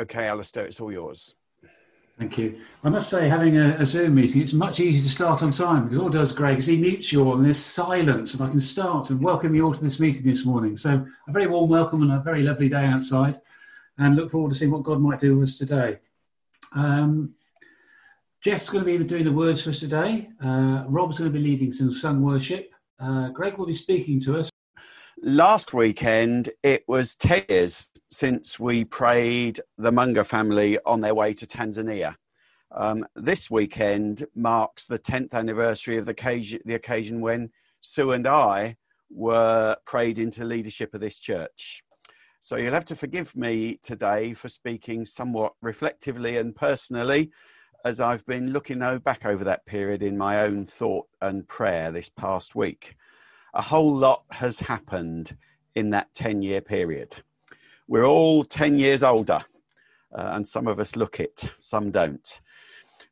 Okay, Alistair, it's all yours. Thank you. I must say, having a, a, Zoom meeting, it's much easier to start on time because all does Greg is he mutes you all and there's silence, and I can start and welcome you all to this meeting this morning. So, a very warm welcome and a very lovely day outside, and look forward to seeing what God might do with us today. Um, Jeff's going to be doing the words for us today. Uh, Rob's going to be leading some sung worship. Uh, Greg will be speaking to us. Last weekend, it was 10 years since we prayed the Munger family on their way to Tanzania. Um, this weekend marks the 10th anniversary of the occasion, the occasion when Sue and I were prayed into leadership of this church. So you'll have to forgive me today for speaking somewhat reflectively and personally as I've been looking back over that period in my own thought and prayer this past week a whole lot has happened in that 10 year period. We're all 10 years older, uh, and some of us look it, some don't.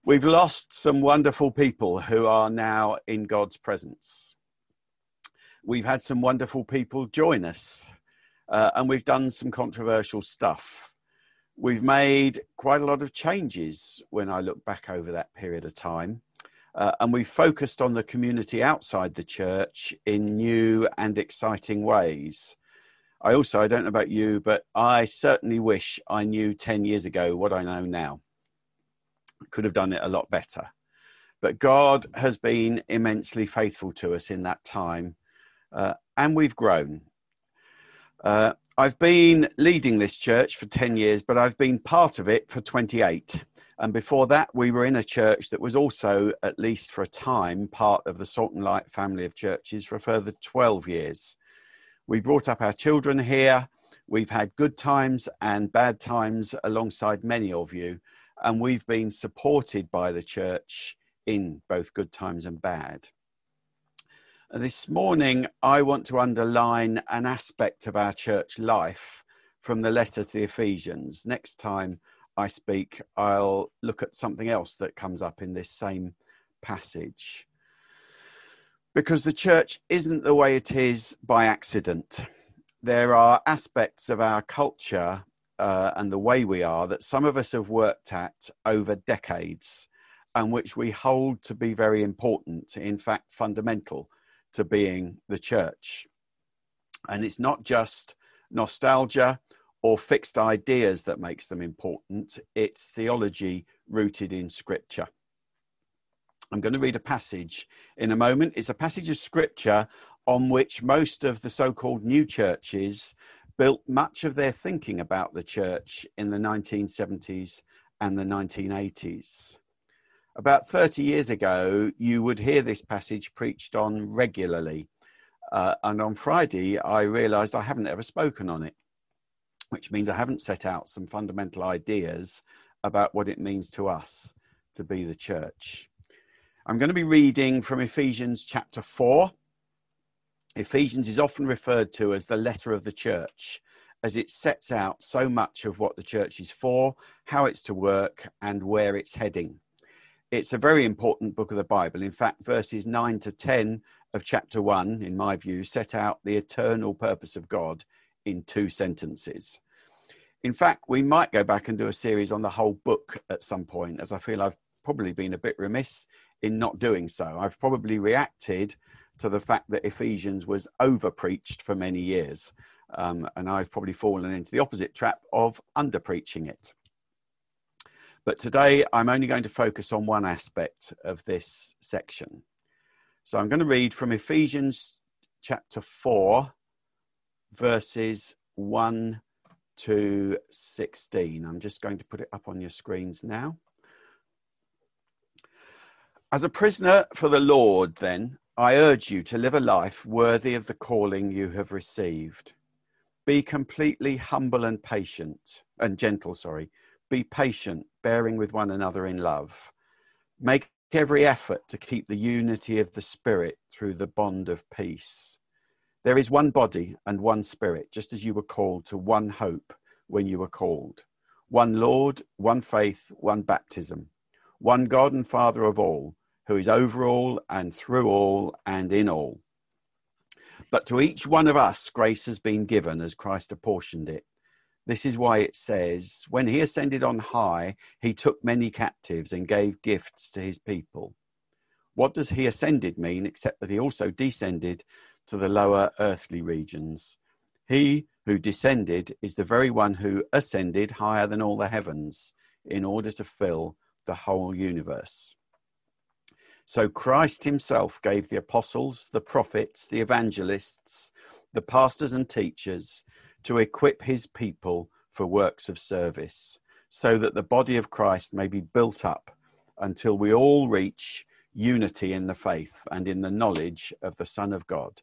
We've lost some wonderful people who are now in God's presence. We've had some wonderful people join us, uh, and we've done some controversial stuff. We've made quite a lot of changes when I look back over that period of time. Uh, and we focused on the community outside the church in new and exciting ways. I also, I don't know about you, but I certainly wish I knew 10 years ago what I know now. Could have done it a lot better. But God has been immensely faithful to us in that time, uh, and we've grown. Uh, I've been leading this church for 10 years, but I've been part of it for 28. And before that, we were in a church that was also, at least for a time, part of the Salt and Light family of churches for a further 12 years. We brought up our children here. We've had good times and bad times alongside many of you. And we've been supported by the church in both good times and bad. And this morning, I want to underline an aspect of our church life from the letter to the Ephesians. Next time, I speak, I'll look at something else that comes up in this same passage. Because the church isn't the way it is by accident. There are aspects of our culture uh, and the way we are that some of us have worked at over decades and which we hold to be very important, in fact, fundamental to being the church. And it's not just nostalgia or fixed ideas that makes them important. It's theology rooted in scripture. I'm going to read a passage in a moment. It's a passage of scripture on which most of the so called new churches built much of their thinking about the church in the 1970s and the 1980s. About 30 years ago, you would hear this passage preached on regularly. Uh, and on Friday, I realized I haven't ever spoken on it which means I haven't set out some fundamental ideas about what it means to us to be the church. I'm going to be reading from Ephesians chapter 4. Ephesians is often referred to as the letter of the church, as it sets out so much of what the church is for, how it's to work, and where it's heading. It's a very important book of the Bible. In fact, verses 9 to 10 of chapter 1, in my view, set out the eternal purpose of God in two sentences. In fact, we might go back and do a series on the whole book at some point, as I feel I've probably been a bit remiss in not doing so. I've probably reacted to the fact that Ephesians was over preached for many years. Um, and I've probably fallen into the opposite trap of under preaching it. But today I'm only going to focus on one aspect of this section. So I'm going to read from Ephesians chapter 4, verses 1 to 16. I'm just going to put it up on your screens now. As a prisoner for the Lord, then, I urge you to live a life worthy of the calling you have received. Be completely humble and patient, and gentle, sorry. Be patient, bearing with one another in love. Make every effort to keep the unity of the Spirit through the bond of peace. There is one body and one spirit, just as you were called to one hope when you were called. One Lord, one faith, one baptism. One God and Father of all, who is over all and through all and in all. But to each one of us, grace has been given as Christ apportioned it. This is why it says, When he ascended on high, he took many captives and gave gifts to his people. What does he ascended mean except that he also descended to the lower earthly regions? He who descended is the very one who ascended higher than all the heavens in order to fill the whole universe. So Christ himself gave the apostles, the prophets, the evangelists, the pastors and teachers to equip his people for works of service, so that the body of Christ may be built up until we all reach unity in the faith and in the knowledge of the Son of God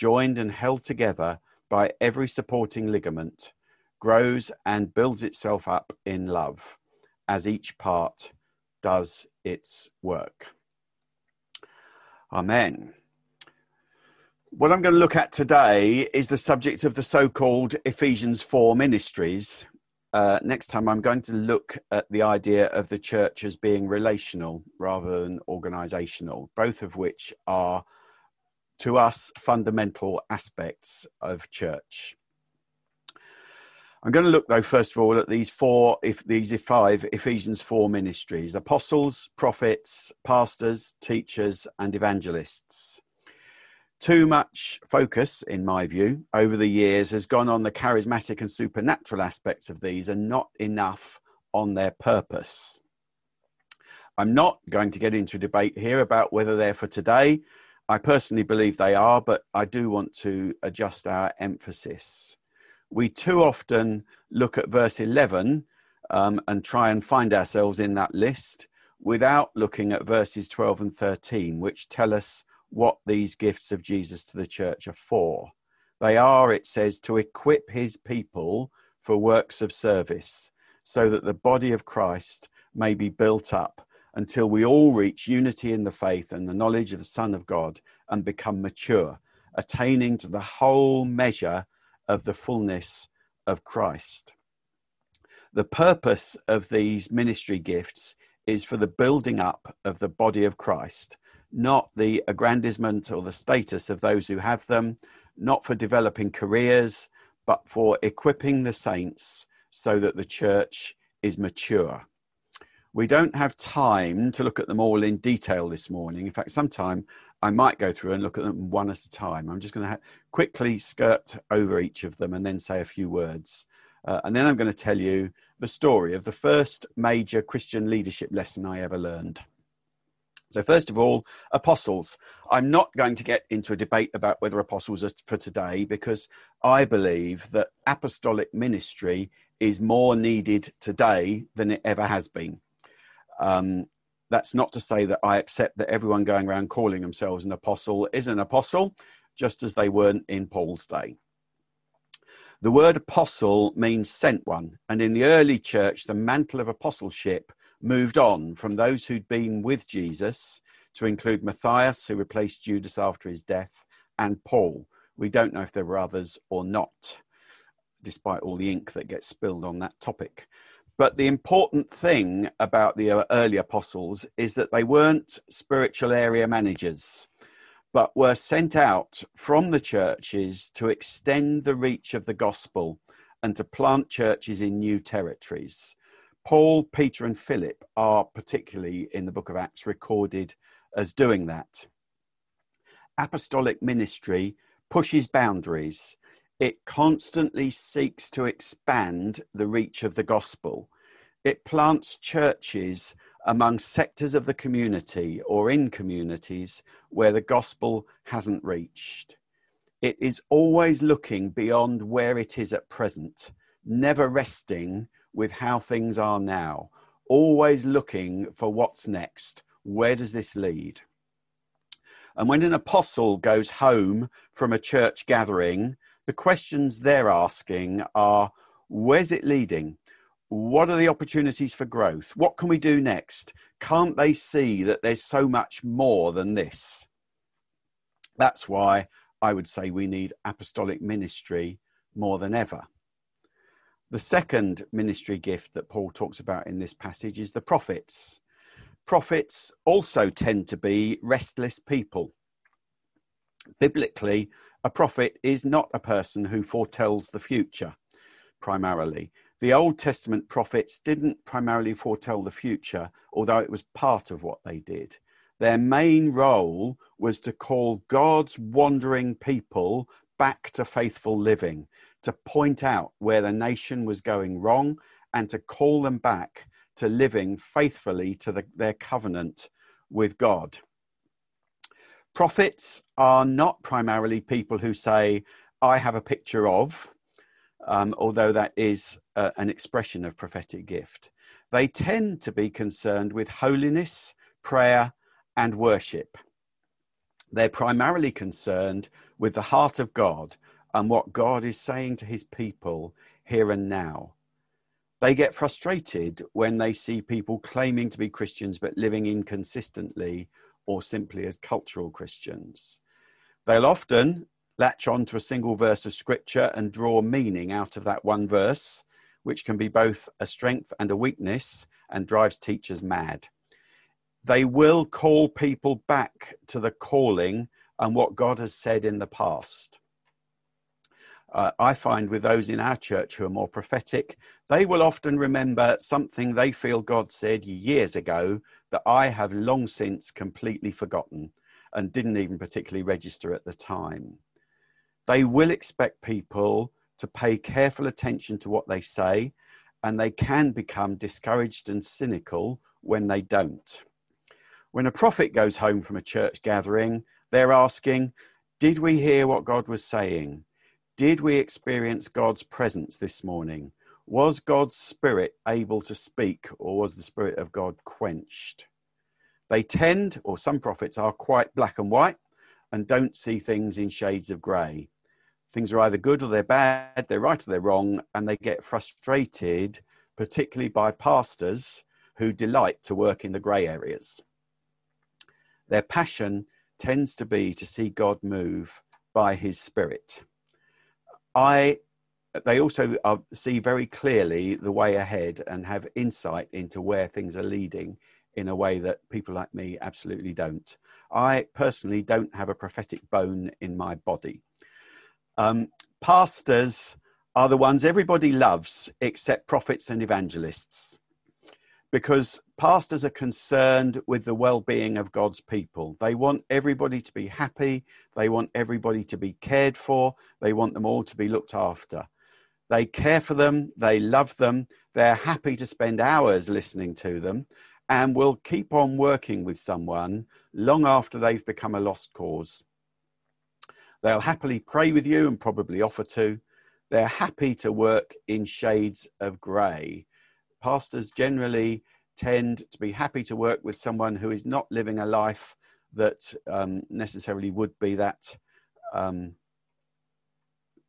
joined and held together by every supporting ligament, grows and builds itself up in love as each part does its work. Amen. What I'm going to look at today is the subject of the so called Ephesians 4 ministries. Uh, next time, I'm going to look at the idea of the church as being relational rather than organizational, both of which are, to us, fundamental aspects of church. I'm going to look, though, first of all, at these four, if these five Ephesians 4 ministries apostles, prophets, pastors, teachers, and evangelists. Too much focus, in my view, over the years has gone on the charismatic and supernatural aspects of these and not enough on their purpose. I'm not going to get into a debate here about whether they're for today. I personally believe they are, but I do want to adjust our emphasis. We too often look at verse 11 um, and try and find ourselves in that list without looking at verses 12 and 13, which tell us what these gifts of Jesus to the church are for. They are, it says, to equip his people for works of service, so that the body of Christ may be built up until we all reach unity in the faith and the knowledge of the Son of God and become mature, attaining to the whole measure of the fullness of Christ. The purpose of these ministry gifts is for the building up of the body of Christ not the aggrandizement or the status of those who have them, not for developing careers, but for equipping the saints so that the church is mature. We don't have time to look at them all in detail this morning. In fact, sometime I might go through and look at them one at a time. I'm just going to quickly skirt over each of them and then say a few words. Uh, and then I'm going to tell you the story of the first major Christian leadership lesson I ever learned. So, first of all, apostles. I'm not going to get into a debate about whether apostles are for today because I believe that apostolic ministry is more needed today than it ever has been. Um, that's not to say that I accept that everyone going around calling themselves an apostle is an apostle, just as they weren't in Paul's day. The word apostle means sent one, and in the early church, the mantle of apostleship moved on from those who'd been with Jesus to include Matthias, who replaced Judas after his death, and Paul. We don't know if there were others or not, despite all the ink that gets spilled on that topic. But the important thing about the uh, early apostles is that they weren't spiritual area managers, but were sent out from the churches to extend the reach of the gospel and to plant churches in new territories. Paul, Peter, and Philip are particularly in the book of Acts recorded as doing that. Apostolic ministry pushes boundaries, it constantly seeks to expand the reach of the gospel. It plants churches among sectors of the community or in communities where the gospel hasn't reached. It is always looking beyond where it is at present, never resting with how things are now, always looking for what's next. Where does this lead? And when an apostle goes home from a church gathering, the questions they're asking are Where's it leading? What are the opportunities for growth? What can we do next? Can't they see that there's so much more than this? That's why I would say we need apostolic ministry more than ever. The second ministry gift that Paul talks about in this passage is the prophets. Prophets also tend to be restless people. Biblically, a prophet is not a person who foretells the future primarily. The Old Testament prophets didn't primarily foretell the future, although it was part of what they did. Their main role was to call God's wandering people back to faithful living, to point out where the nation was going wrong, and to call them back to living faithfully to the, their covenant with God. Prophets are not primarily people who say, I have a picture of, um, although that is uh, an expression of prophetic gift. They tend to be concerned with holiness, prayer, and worship. They're primarily concerned with the heart of God and what God is saying to his people here and now. They get frustrated when they see people claiming to be Christians but living inconsistently or simply as cultural Christians. They'll often latch on to a single verse of scripture and draw meaning out of that one verse, which can be both a strength and a weakness and drives teachers mad they will call people back to the calling and what God has said in the past. Uh, I find with those in our church who are more prophetic, they will often remember something they feel God said years ago that I have long since completely forgotten and didn't even particularly register at the time. They will expect people to pay careful attention to what they say, and they can become discouraged and cynical when they don't. When a prophet goes home from a church gathering, they're asking, Did we hear what God was saying? Did we experience God's presence this morning? Was God's Spirit able to speak, or was the Spirit of God quenched? They tend, or some prophets are quite black and white and don't see things in shades of grey. Things are either good or they're bad, they're right or they're wrong, and they get frustrated, particularly by pastors who delight to work in the grey areas. Their passion tends to be to see God move by his spirit. I they also are, see very clearly the way ahead and have insight into where things are leading in a way that people like me absolutely don't. I personally don't have a prophetic bone in my body. Um, pastors are the ones everybody loves except prophets and evangelists because pastors are concerned with the well being of God's people. They want everybody to be happy, they want everybody to be cared for, they want them all to be looked after. They care for them, they love them, they're happy to spend hours listening to them, and will keep on working with someone long after they've become a lost cause. They'll happily pray with you and probably offer to. They're happy to work in shades of grey pastors generally tend to be happy to work with someone who is not living a life that um, necessarily would be that um,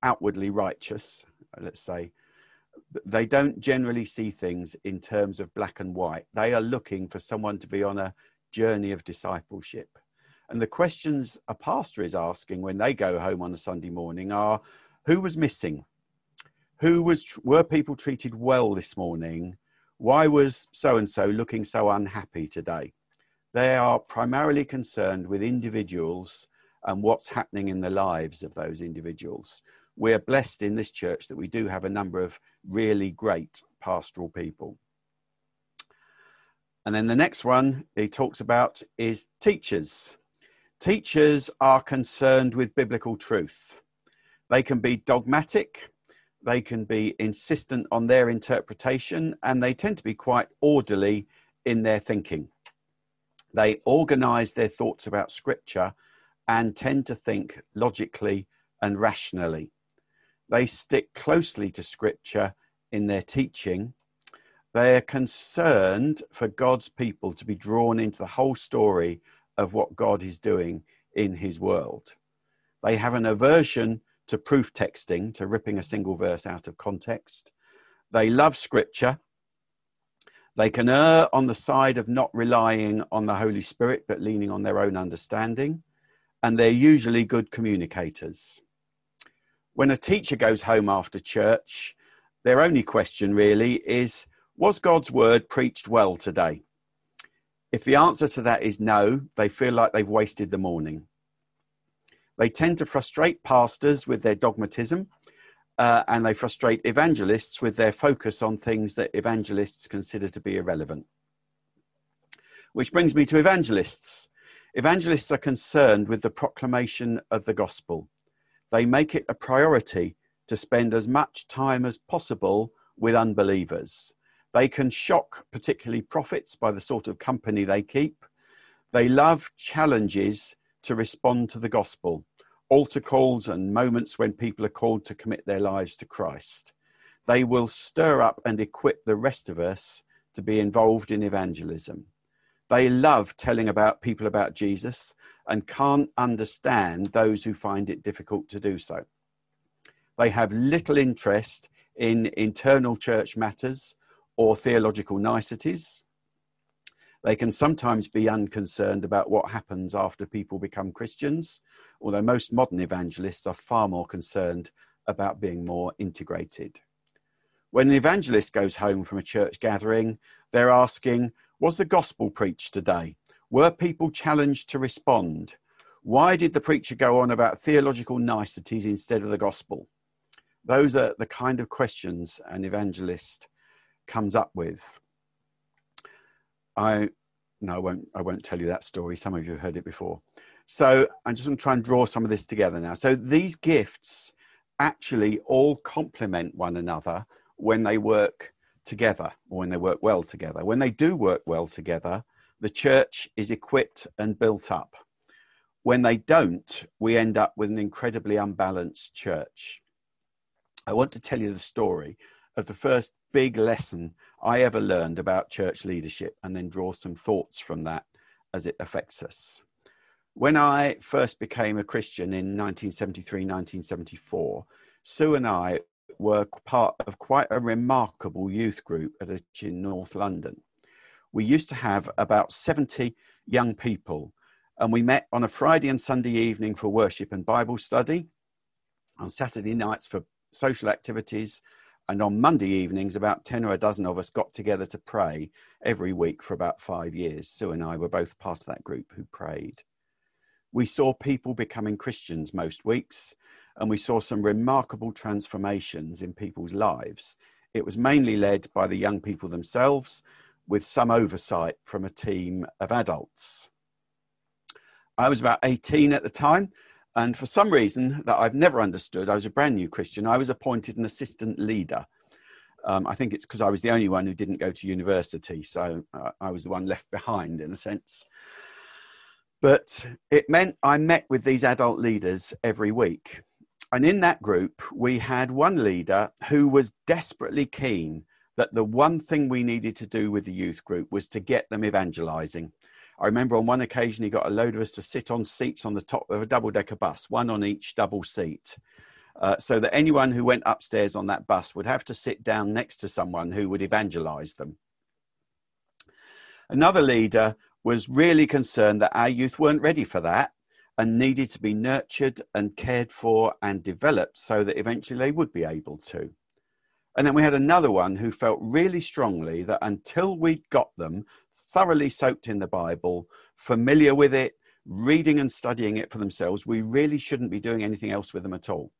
outwardly righteous, let's say. They don't generally see things in terms of black and white. They are looking for someone to be on a journey of discipleship. And the questions a pastor is asking when they go home on a Sunday morning are who was missing? Who was were people treated well this morning? Why was so and so looking so unhappy today? They are primarily concerned with individuals and what's happening in the lives of those individuals. We're blessed in this church that we do have a number of really great pastoral people. And then the next one he talks about is teachers. Teachers are concerned with biblical truth. They can be dogmatic, they can be insistent on their interpretation, and they tend to be quite orderly in their thinking. They organize their thoughts about scripture and tend to think logically and rationally. They stick closely to scripture in their teaching. They are concerned for God's people to be drawn into the whole story of what God is doing in his world. They have an aversion to proof texting, to ripping a single verse out of context. They love scripture. They can err on the side of not relying on the Holy Spirit, but leaning on their own understanding. And they're usually good communicators. When a teacher goes home after church, their only question really is Was God's word preached well today? If the answer to that is no, they feel like they've wasted the morning. They tend to frustrate pastors with their dogmatism, uh, and they frustrate evangelists with their focus on things that evangelists consider to be irrelevant. Which brings me to evangelists. Evangelists are concerned with the proclamation of the gospel. They make it a priority to spend as much time as possible with unbelievers. They can shock, particularly prophets, by the sort of company they keep. They love challenges to respond to the gospel, altar calls and moments when people are called to commit their lives to Christ. They will stir up and equip the rest of us to be involved in evangelism. They love telling about people about Jesus and can't understand those who find it difficult to do so. They have little interest in internal church matters or theological niceties. They can sometimes be unconcerned about what happens after people become Christians, although most modern evangelists are far more concerned about being more integrated. When an evangelist goes home from a church gathering, they're asking, Was the gospel preached today? Were people challenged to respond? Why did the preacher go on about theological niceties instead of the gospel? Those are the kind of questions an evangelist comes up with. I no, I won't. I won't tell you that story. Some of you have heard it before. So I'm just going to try and draw some of this together now. So these gifts actually all complement one another when they work together or when they work well together. When they do work well together, the church is equipped and built up. When they don't, we end up with an incredibly unbalanced church. I want to tell you the story of the first big lesson I ever learned about church leadership and then draw some thoughts from that as it affects us. When I first became a Christian in 1973, 1974, Sue and I were part of quite a remarkable youth group at a, in North London. We used to have about 70 young people, and we met on a Friday and Sunday evening for worship and Bible study, on Saturday nights for social activities, and on Monday evenings, about 10 or a dozen of us got together to pray every week for about five years. Sue and I were both part of that group who prayed. We saw people becoming Christians most weeks, and we saw some remarkable transformations in people's lives. It was mainly led by the young people themselves, with some oversight from a team of adults. I was about 18 at the time, and for some reason that I've never understood, I was a brand new Christian, I was appointed an assistant leader. Um, I think it's because I was the only one who didn't go to university, so uh, I was the one left behind in a sense. But it meant I met with these adult leaders every week. And in that group, we had one leader who was desperately keen that the one thing we needed to do with the youth group was to get them evangelizing. I remember on one occasion he got a load of us to sit on seats on the top of a double decker bus, one on each double seat. Uh, so that anyone who went upstairs on that bus would have to sit down next to someone who would evangelize them. Another leader was really concerned that our youth weren't ready for that and needed to be nurtured and cared for and developed so that eventually they would be able to. And then we had another one who felt really strongly that until we'd got them thoroughly soaked in the Bible, familiar with it, reading and studying it for themselves, we really shouldn't be doing anything else with them at all.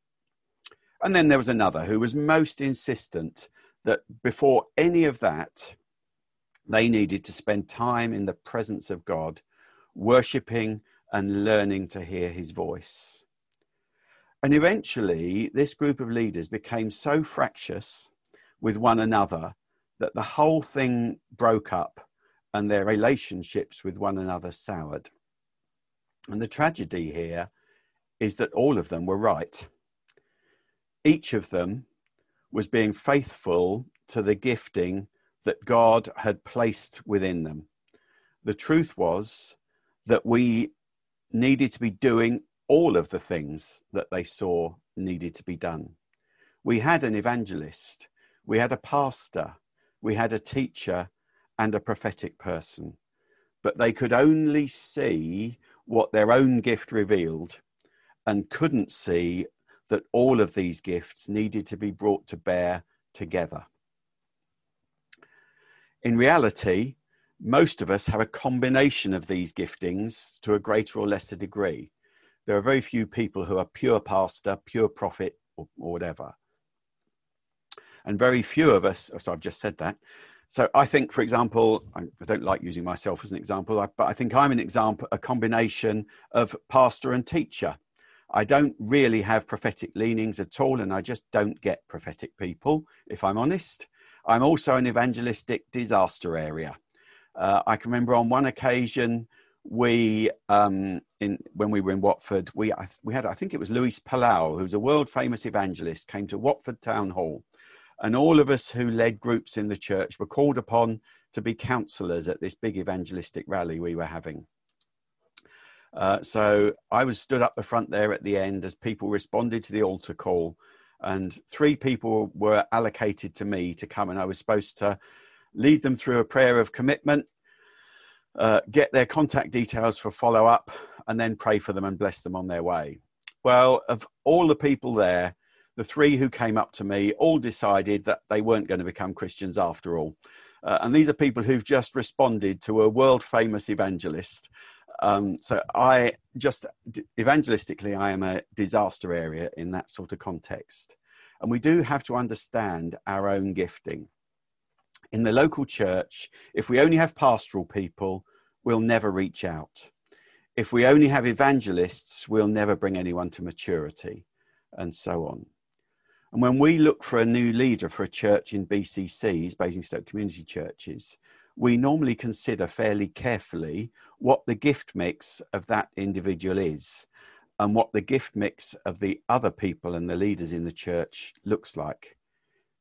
And then there was another who was most insistent that before any of that, they needed to spend time in the presence of God, worshipping and learning to hear his voice. And eventually, this group of leaders became so fractious with one another that the whole thing broke up and their relationships with one another soured. And the tragedy here is that all of them were right. Each of them was being faithful to the gifting that God had placed within them. The truth was that we needed to be doing all of the things that they saw needed to be done. We had an evangelist We had a pastor, we had a teacher, and a prophetic person. But they could only see what their own gift revealed and couldn't see that all of these gifts needed to be brought to bear together. In reality, most of us have a combination of these giftings to a greater or lesser degree. There are very few people who are pure pastor, pure prophet, or, or whatever. And very few of us, oh, so I've just said that. So I think, for example, I don't like using myself as an example, but I think I'm an example, a combination of pastor and teacher. I don't really have prophetic leanings at all, and I just don't get prophetic people, if I'm honest. I'm also an evangelistic disaster area. Uh, I can remember on one occasion we um, in when we were in Watford, we we had I think it was Luis Palau, who's a world famous evangelist, came to Watford Town Hall, and all of us who led groups in the church were called upon to be counsellors at this big evangelistic rally we were having. Uh, so I was stood up the front there at the end as people responded to the altar call, and three people were allocated to me to come, and I was supposed to lead them through a prayer of commitment, uh, get their contact details for follow up, and then pray for them and bless them on their way. Well, of all the people there, the three who came up to me all decided that they weren't going to become Christians after all. Uh, and these are people who've just responded to a world famous evangelist. Um, so I just evangelistically, I am a disaster area in that sort of context. And we do have to understand our own gifting in the local church, if we only have pastoral people, we'll never reach out. If we only have evangelists, we'll never bring anyone to maturity, and so on. And when we look for a new leader for a church in BCCs, Basingstoke Community Churches, we normally consider fairly carefully what the gift mix of that individual is and what the gift mix of the other people and the leaders in the church looks like.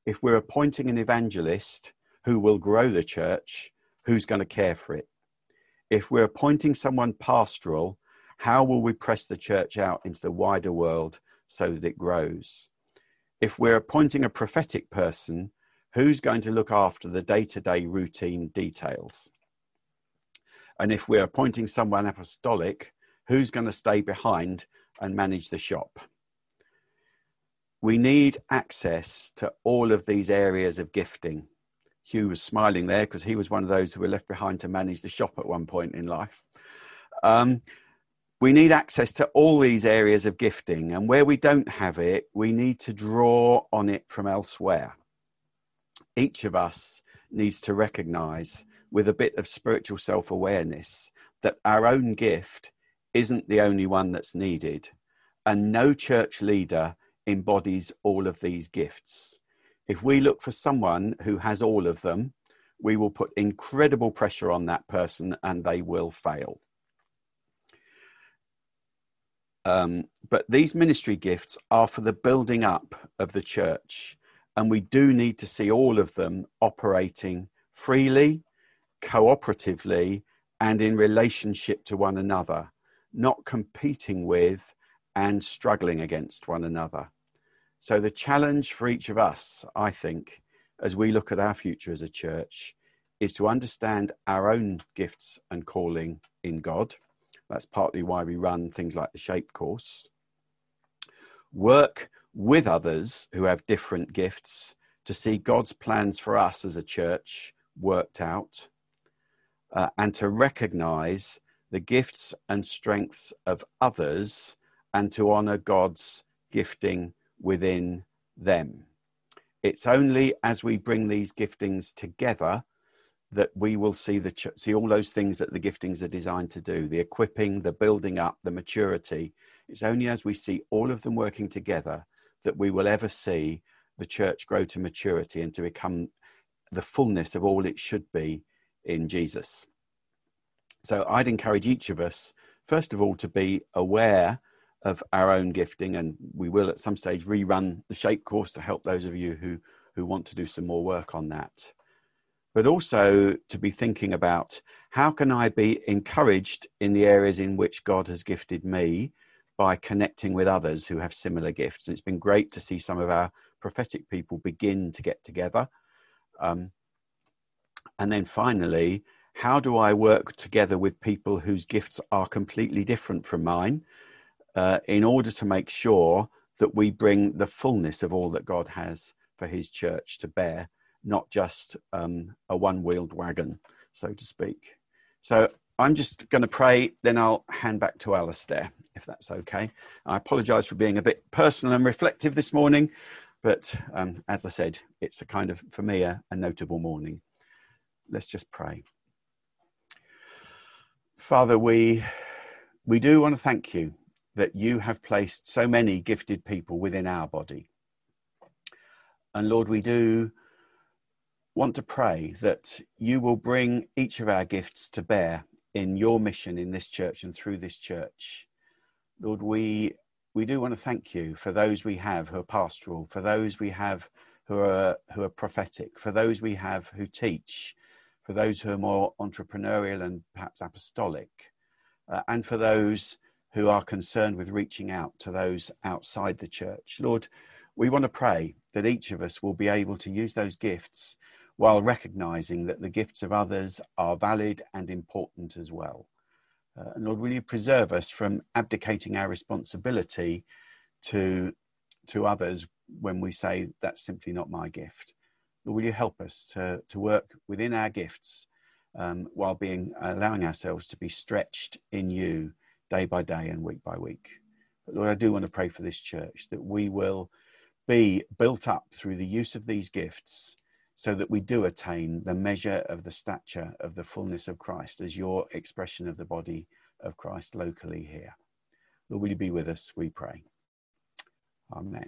If we're appointing an evangelist, who will grow the church, who's going to care for it? If we're appointing someone pastoral, how will we press the church out into the wider world so that it grows? If we're appointing a prophetic person, who's going to look after the day to day routine details? And if we're appointing someone apostolic, who's going to stay behind and manage the shop? We need access to all of these areas of gifting Hugh was smiling there because he was one of those who were left behind to manage the shop at one point in life. Um, we need access to all these areas of gifting, and where we don't have it, we need to draw on it from elsewhere. Each of us needs to recognize with a bit of spiritual self awareness that our own gift isn't the only one that's needed, and no church leader embodies all of these gifts. If we look for someone who has all of them, we will put incredible pressure on that person and they will fail. Um, but these ministry gifts are for the building up of the church, and we do need to see all of them operating freely, cooperatively, and in relationship to one another, not competing with and struggling against one another. So, the challenge for each of us, I think, as we look at our future as a church, is to understand our own gifts and calling in God. That's partly why we run things like the Shape course. Work with others who have different gifts to see God's plans for us as a church worked out, uh, and to recognize the gifts and strengths of others and to honor God's gifting within them. It's only as we bring these giftings together that we will see the ch- see all those things that the giftings are designed to do the equipping the building up the maturity it's only as we see all of them working together that we will ever see the church grow to maturity and to become the fullness of all it should be in Jesus so i'd encourage each of us first of all to be aware of our own gifting, and we will at some stage rerun the shape course to help those of you who who want to do some more work on that. But also to be thinking about how can I be encouraged in the areas in which God has gifted me by connecting with others who have similar gifts. And it's been great to see some of our prophetic people begin to get together? Um, and then finally, how do I work together with people whose gifts are completely different from mine uh, in order to make sure that we bring the fullness of all that God has for his church to bear, not just um, a one wheeled wagon, so to speak. So I'm just going to pray, then I'll hand back to Alistair, if that's okay. I apologize for being a bit personal and reflective this morning, but um, as I said, it's a kind of, for me, a, a notable morning. Let's just pray. Father, we, we do want to thank you that you have placed so many gifted people within our body. And Lord, we do want to pray that you will bring each of our gifts to bear in your mission in this church and through this church. Lord, we, we do want to thank you for those we have who are pastoral, for those we have who are, who are prophetic, for those we have who teach, for those who are more entrepreneurial and perhaps apostolic, uh, and for those who are concerned with reaching out to those outside the church. Lord, we want to pray that each of us will be able to use those gifts while recognizing that the gifts of others are valid and important as well. Uh, and Lord, will you preserve us from abdicating our responsibility to, to others when we say that's simply not my gift? Lord, will you help us to, to work within our gifts um, while being allowing ourselves to be stretched in you day by day and week by week. But Lord, I do want to pray for this church that we will be built up through the use of these gifts so that we do attain the measure of the stature of the fullness of Christ as your expression of the body of Christ locally here. Lord, will you be with us, we pray. Amen.